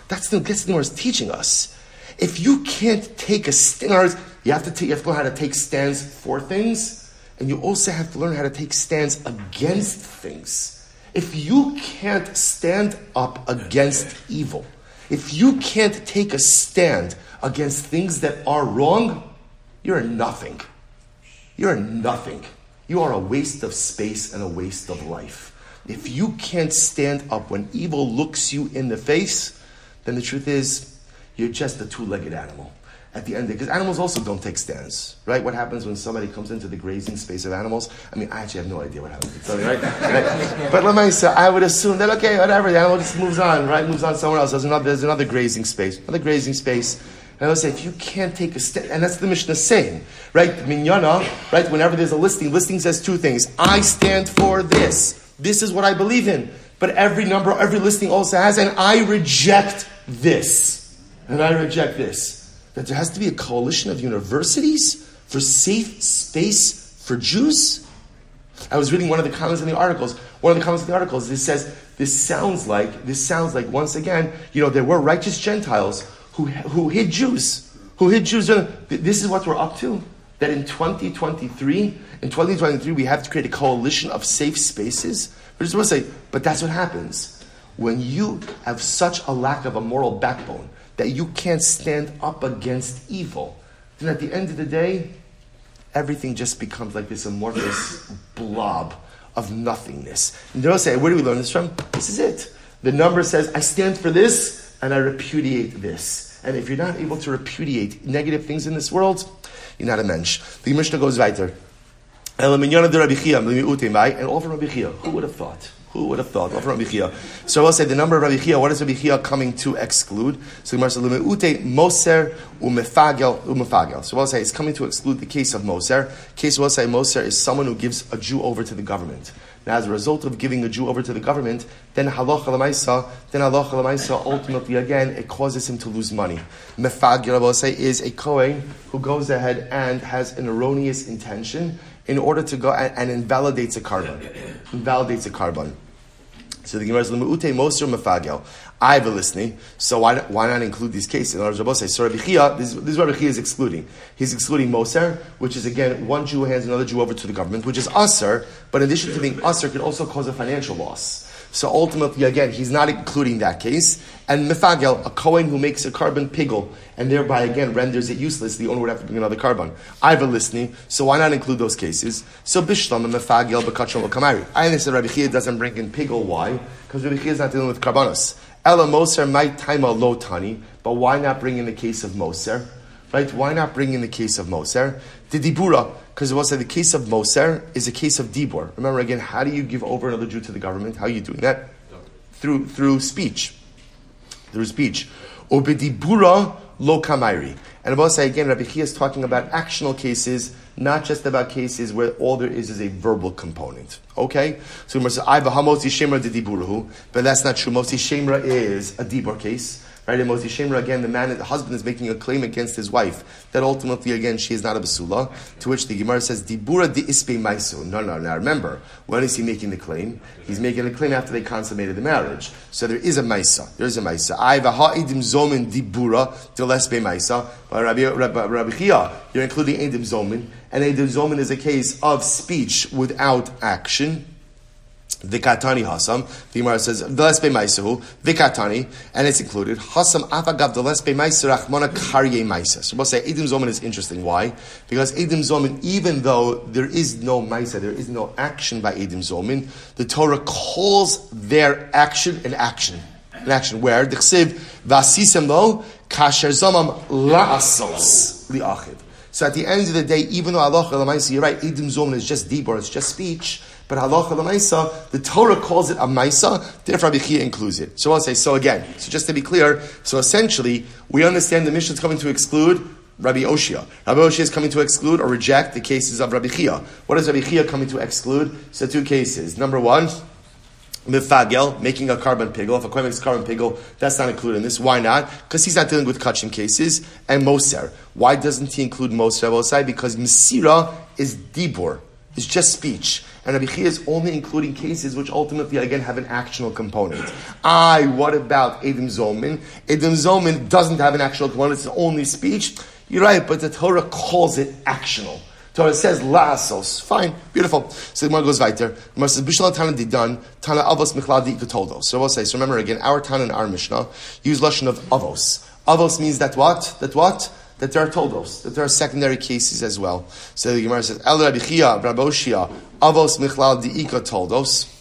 That's the, that's is teaching us. If you can't take a stand, you have to take, you have to learn how to take stands for things, and you also have to learn how to take stands against things. If you can't stand up against evil, if you can't take a stand against things that are wrong, you're nothing. You're nothing. You are a waste of space and a waste of life. If you can't stand up when evil looks you in the face, then the truth is you're just a two legged animal at the end because animals also don't take stands, right? What happens when somebody comes into the grazing space of animals? I mean, I actually have no idea what happens, right? right? But let me say, I would assume that okay, whatever, the animal just moves on, right? Moves on somewhere else. There's another, there's another grazing space, another grazing space. And I would say, if you can't take a stand, and that's the Mishnah saying, right? Minyana, right? Whenever there's a listing, listing says two things. I stand for this. This is what I believe in. But every number, every listing also has, and I reject this. And I reject this. That there has to be a coalition of universities for safe space for Jews. I was reading one of the comments in the articles. One of the comments in the articles, this says, this sounds like, this sounds like, once again, you know, there were righteous Gentiles who, who hid Jews, who hid Jews. Uh, this is what we're up to. That in 2023, in 2023, we have to create a coalition of safe spaces. But just want to say, but that's what happens when you have such a lack of a moral backbone that you can't stand up against evil. Then at the end of the day, everything just becomes like this amorphous blob of nothingness. And they'll say, where do we learn this from? This is it. The number says, I stand for this and I repudiate this. And if you're not able to repudiate negative things in this world, you're not a mensch. The Mishnah goes weiter. And all from Rabbi Chia. Who would have thought? Who would have thought? Of Rabbi Chia. So I will say the number of Rabbi Chia. What is Rabbi Chia coming to exclude? So Gemara says Lumeute Moser umefagel umefagel. So we'll say it's coming to exclude the case of Moser. Case we'll say Moser is someone who gives a Jew over to the government. As a result of giving a Jew over to the government, then halacha lemaisa, then halacha lemaisa, ultimately again, it causes him to lose money. Say, is a Kohen who goes ahead and has an erroneous intention in order to go and, and invalidates a korban. invalidates a korban. So the Gemara is Lemuute Moser Mefagel. I have a listening, so why, why not include these cases? In other words, say, so Rabbi Chia, this, this Rabbi Chia is excluding. He's excluding Moser, which is again one Jew hands another Jew over to the government, which is Aser, but in addition to being Aser, could also cause a financial loss. So ultimately, again, he's not including that case. And Mefagel, a Kohen who makes a korban pigel, and thereby again renders it useless, the owner would have to bring another korban. I have a listening, so why not include those cases? So Bishlam and Mefagel, Bekachal, Kamari. I understand Rabbi Chia doesn't bring in pigel. Why? Because Rabbi Chia is not dealing with karbanos. Ella Moser might time a low tani, but why not bring in the case of Moser? Right? Why not bring in the case of Moser? The Dibura, because it was the case of Moser is a case of Dibor. Remember again, how do you give over another Jew to the government? How are you doing that? Through through speech. Through speech. Obedibura lo kamairi. And I will say again, Rabbi Chia is talking about actional cases, not just about cases where all there is is a verbal component. Okay? So we say, I have a hamosi shemra de but that's not true. Motzi shem ra is a dibur case. Right, in Motzi Shem Ra, again, the man, the husband is making a claim against his wife that ultimately, again, she is not a basula. To which the Gemara says, "Dibura di ispe maisu." No, no. Now remember, when is he making the claim? He's making the claim after they consummated the marriage. So there is a maisa. There is a maisa. I ha'idim zomin dibura de lespe maisa. But Rabbi, Rabbi, Rabbi Chia, you're including edim zomamin, and edim zomamin is a case of speech without action. Vikatani Hasam. The Gemara says Velespe Maisahu Vikatani, and it's included Hasam Afagav Velespe Maisa Rachmana Karye Maisa. So we'll say Edim Zomamin is interesting. Why? Because Edim Zomamin, even though there is no Maisa, there is no action by Edim Zomamin, the Torah calls their action an action. An action where the Chsiv Vasisem Lo Kasher Zomam La'asos Li'achiv. So at the end of the day, even though Allah you're right, Edim Zomamin is just dibor, it's just speech. But halacha l'maisa, the Torah calls it a maisa, therefore Rabbi Chia includes it. So I'll say, so again, so just to be clear, so essentially, we understand the mission is coming to exclude Rabbi Oshia. Rabbi Oshia is coming to exclude or reject the cases of Rabbi Chia. What is Rabbi Chia coming to exclude? So two cases. Number one, mifagel, making a korban pigel. If a kohen makes a korban pigel, that's not included in this. Why not? Because he's not dealing with kachim cases. And moser. Why doesn't he include moser? Because misira is dibur. It's just speech. And Rabbi Chia is only including cases which ultimately, again, have an actional component. I, what about Edim Zomamin? Edim Zomamin doesn't have an actual component, it's only speech. You're right, but the Torah calls it actional. Torah says la'asos. Fine, beautiful. So the Gemara goes weiter. Gemara says bishal tana didan tana avos michladi ikatoldo. So we'll say. So remember again, our tana and our Mishnah use lashon of avos. Avos means that what? That what? That there are toldos, that there are secondary cases as well. So the Gemara says, El Rabbi Chia, Rabbi Oshia, Avos Michlal Diika Toldos.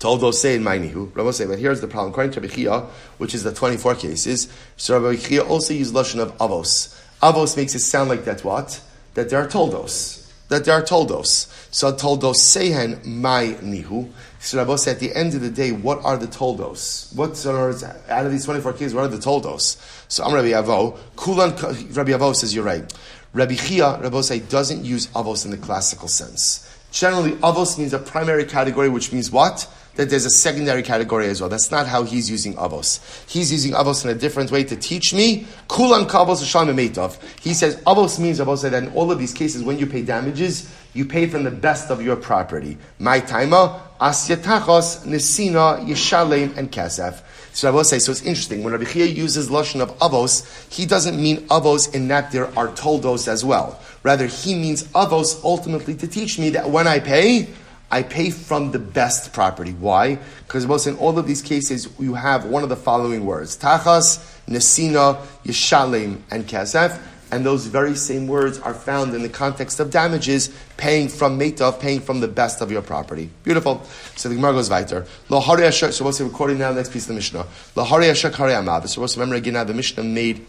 Toldos say in Mainihu. Rabbi say, but here's the problem. According to Rabbi Chia, which is the 24 cases, so Rabbi Chia also used Lashon of Avos. Avos makes it sound like that what? That there are toldos. That there are toldos. So toldos sehen my nihu. So Rabbi said, at the end of the day, what are the toldos? What's are out of these 24 cases, what are the toldos? So I'm Rabbi Avo. Kulan, Rabbi Avo says, you're right. Rabbi Chia, Rabbi say, doesn't use avos in the classical sense. Generally, avos means a primary category, which means what? That there's a secondary category as well. That's not how he's using avos. He's using avos in a different way to teach me. Kabos He says avos means avos that in all of these cases, when you pay damages, you pay from the best of your property. My taima, uh, asyatachos, nisina, yishalem, and kasef. So I will say, so it's interesting. When Rabbi Chia uses lashon of avos, he doesn't mean avos in that there are toldos as well. Rather, he means avos ultimately to teach me that when I pay, I pay from the best property. Why? Because most in all of these cases, you have one of the following words: tachas, nesina, yishalem, and kasef and those very same words are found in the context of damages, paying from Metav, paying from the best of your property. Beautiful. So the Gemara goes weiter. So what's the recording now? The next piece of the Mishnah. Lahari Ashak Hari So remember again now the Mishnah made.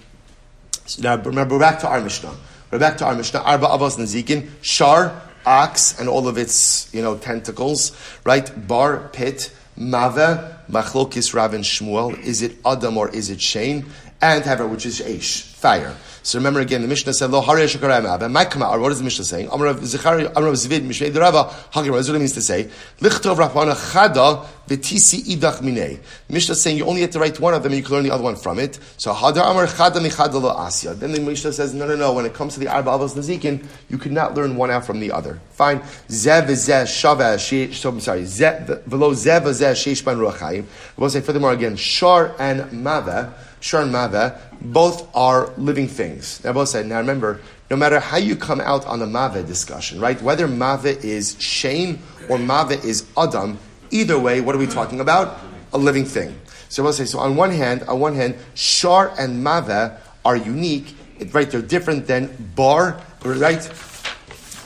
So now remember, we're back to our Mishnah. We're back to our Mishnah. Arba Avos Nazikin. Shar ox and all of its, you know, tentacles, right? Bar, pit, mave, machlokis, rav, and shmuel. Is it Adam or is it Shane? And hever, which is Aish, fire. So remember again, the Mishnah said, Lo harei shakarayim. And Ma'ikama, what is the Mishnah saying? Amrav Zechari, Amrav Zvid, Mishnei Derava, Hagim, what it means to say? Lichtov Rahmana Chada, V'tisi Idach Minei. Mishnah saying you only have to write one of them and you can learn the other one from it. So Hadar Amar Chada Michada Lo Asya. Then the Mishnah says, no, no, no, when it comes to the Arba Avos Nazikin, you cannot learn one out from the other. Fine. Zev Zeh Shava, so I'm sorry, Zev, Velo Zev Zeh Sheish Ban Ruachayim. We'll say furthermore again, Shar and Mava, Shar and Mava, both are living things. Now, both said, now remember, no matter how you come out on the Mave discussion, right? Whether Mave is Shane or Mave is Adam, either way, what are we talking about? A living thing. So we'll say, so on one hand, on one hand, Shar and Mave are unique, right? They're different than Bar, right?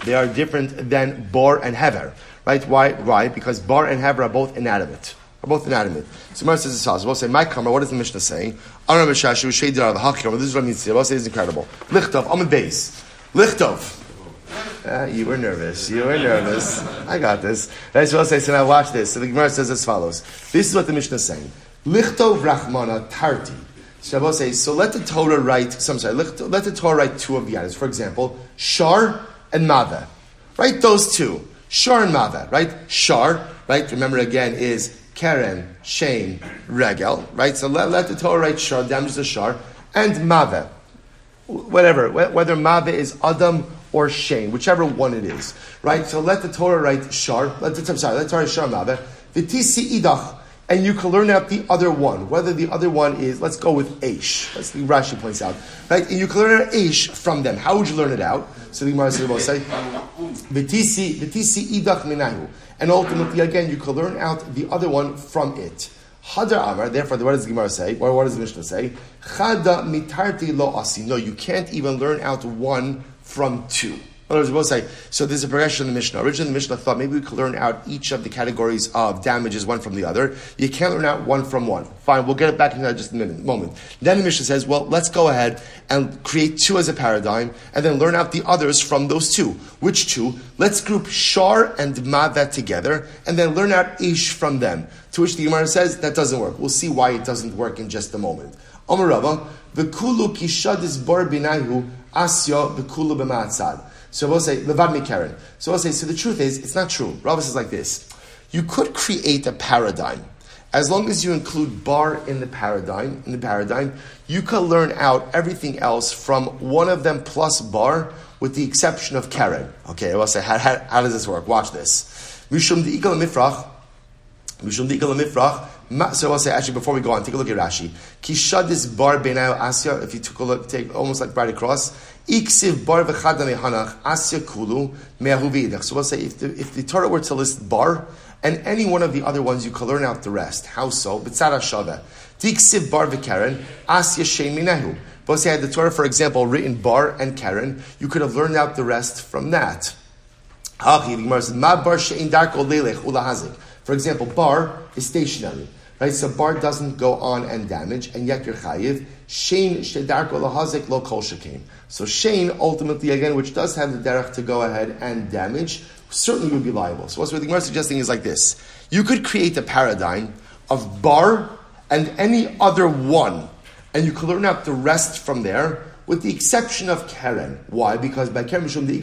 They are different than Bar and Hever, right? Why? Why? Because Bar and Hever are both inanimate are both inanimate. So Mar says possible. We'll say, my kamar, what is the Mishnah saying? Aram Shashu, Shade the Hakir, this is what I mean to say. We'll say it's incredible. Lichtov, I'm a base. Lichtov. Uh, you were nervous. You were nervous. I got this. That's what I'll say. So now watch this. So the Gemara says as follows. This is what the Mishnah is saying. Lichtov Rachmana Tarti. Shabbos says, so let the Torah write, some sorry, let, let the Torah write two of the items. For example, Shar and Mava. Write those two. Shar and Mava, right? Shar, right? Remember again, is Keren, Shane, Regel, right? So let, let the Torah write Shar, damages the Shar, and Mave. Whatever, whether Mave is Adam or Shane, whichever one it is, right? So let the Torah write Shar, let the, I'm sorry, let the Torah write Shar Mave. V'tisi idach, and you can learn out the other one, whether the other one is, let's go with Aish. Let's see, Rashi points out, right? And you can learn out Aish from them. How would you learn it out? So the Gemara says, v'tisi idach minahu. And ultimately, again, you can learn out the other one from it. Hadar Amar, therefore, what does the Gemara say? Or what does the Mishnah say? Chada mitarti lo asi. No, you can't even learn out one from two. In other words, we'll say, so there's a progression in the Mishnah. Originally, the Mishnah thought maybe we could learn out each of the categories of damages one from the other. You can't learn out one from one. Fine, we'll get it back in that just a minute, moment. Then the Mishnah says, well, let's go ahead and create two as a paradigm, and then learn out the others from those two. Which two? Let's group Shar and Mavet together, and then learn out Ish from them. To which the Gemara says, that doesn't work. We'll see why it doesn't work in just a moment. Bar asya b'ma'atzad. So we'll say, Levad me Karen. So we'll say, so the truth is, it's not true. Rabbi says like this. You could create a paradigm. As long as you include bar in the paradigm, in the paradigm, you can learn out everything else from one of them plus bar, with the exception of Karen. Okay, I will say, how, how, how does this work? Watch this. Mishum di'ikal mifrach, Mishum di'ikal mifrach, so I'll say actually before we go on, take a look at Rashi. Kishadis bar benayo asya. If you took a look, take almost like right across. Iksiv bar hanach asya kulu. So we'll say if the, if the Torah were to list bar and any one of the other ones, you can learn out the rest. How so? B'tzara shava. Diksiv bar v'karen asya shein minahu. But say had the Torah, for example, written bar and karen, you could have learned out the rest from that. For example, bar is stationary. Right, so bar doesn't go on and damage, and yet you're chayiv. Shane shedarko lahazik lo kol shekim. So Shane ultimately again, which does have the derech to go ahead and damage, certainly would be liable. So what the Gemara suggesting is like this: you could create a paradigm of bar and any other one, and you could learn out the rest from there, with the exception of Keren. Why? Because by Keren mishum the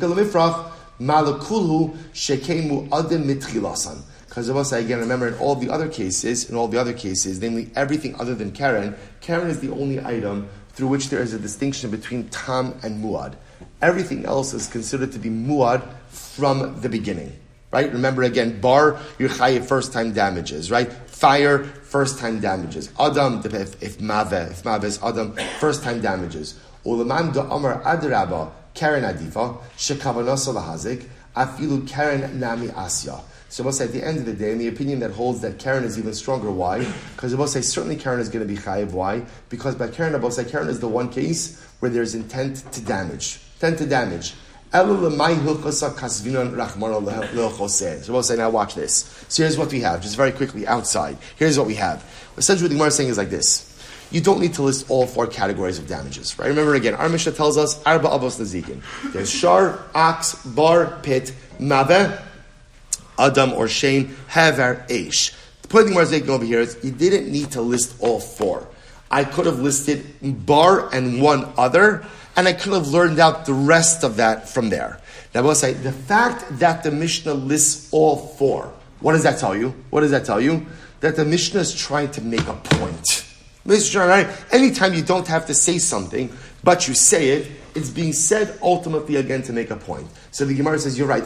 malakulhu shekemu adim mitchilasan. Because of us, I again, remember in all the other cases, in all the other cases, namely everything other than Karen, Karen is the only item through which there is a distinction between Tam and Muad. Everything else is considered to be Muad from the beginning. Right? Remember again, bar, your first time damages, right? Fire, first time damages. Adam, if, if mave, if mave is Adam, first time damages. Ulaman da Amar Adraba, Karen Adifa, Shekavanasa Lahazik, Afilu Karen Nami Asya. So we'll say at the end of the day, in the opinion that holds that Karen is even stronger, why? Because we'll say certainly Karen is going to be chayiv. Why? Because by Karen, we'll say Karen is the one case where there's intent to damage. Intent to damage. So we'll say, now watch this. So here's what we have, just very quickly outside. Here's what we have. Essentially, what the Gemara is saying is like this. you don't need to list all four categories of damages, right? Remember again, our Mishnah tells us arba avos nazikin. There's shar, ox, bar, pit, mave, adam or shane, haver, aish. The point the Gemara over here is you didn't need to list all four. I could have listed bar and one other, and I could have learned out the rest of that from there. Now, I will say the fact that the Mishnah lists all four. What does that tell you? What does that tell you? That the Mishnah is trying to make a point. Anytime you don't have to say something, but you say it, it's being said ultimately again to make a point. So the Gemara says, you're right.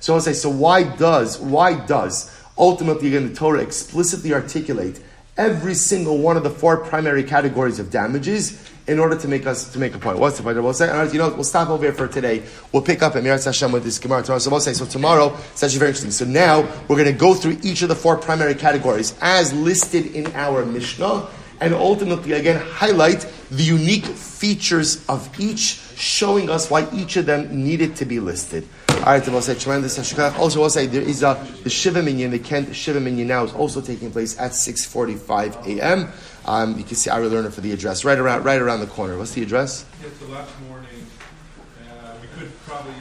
So I'll say, so why does, why does, ultimately again the Torah explicitly articulate every single one of the four primary categories of damages in order to make us to make a point. What's the point? We'll say, you know, we'll stop over here for today. We'll pick up at Mirat Hashem with this Gemara tomorrow. So we'll say, so tomorrow, it's actually very interesting. So now we're going to go through each of the four primary categories as listed in our Mishnah, and ultimately again highlight the unique features of each, showing us why each of them needed to be listed. All right, we'll say tremendous Also, we'll say there is a the Shiva Minyan, the Kent Shiva Minyan now is also taking place at six forty-five a.m. Um, you can see our learner for the address right around right around the corner. What's the address? It's the last morning. Uh, we could probably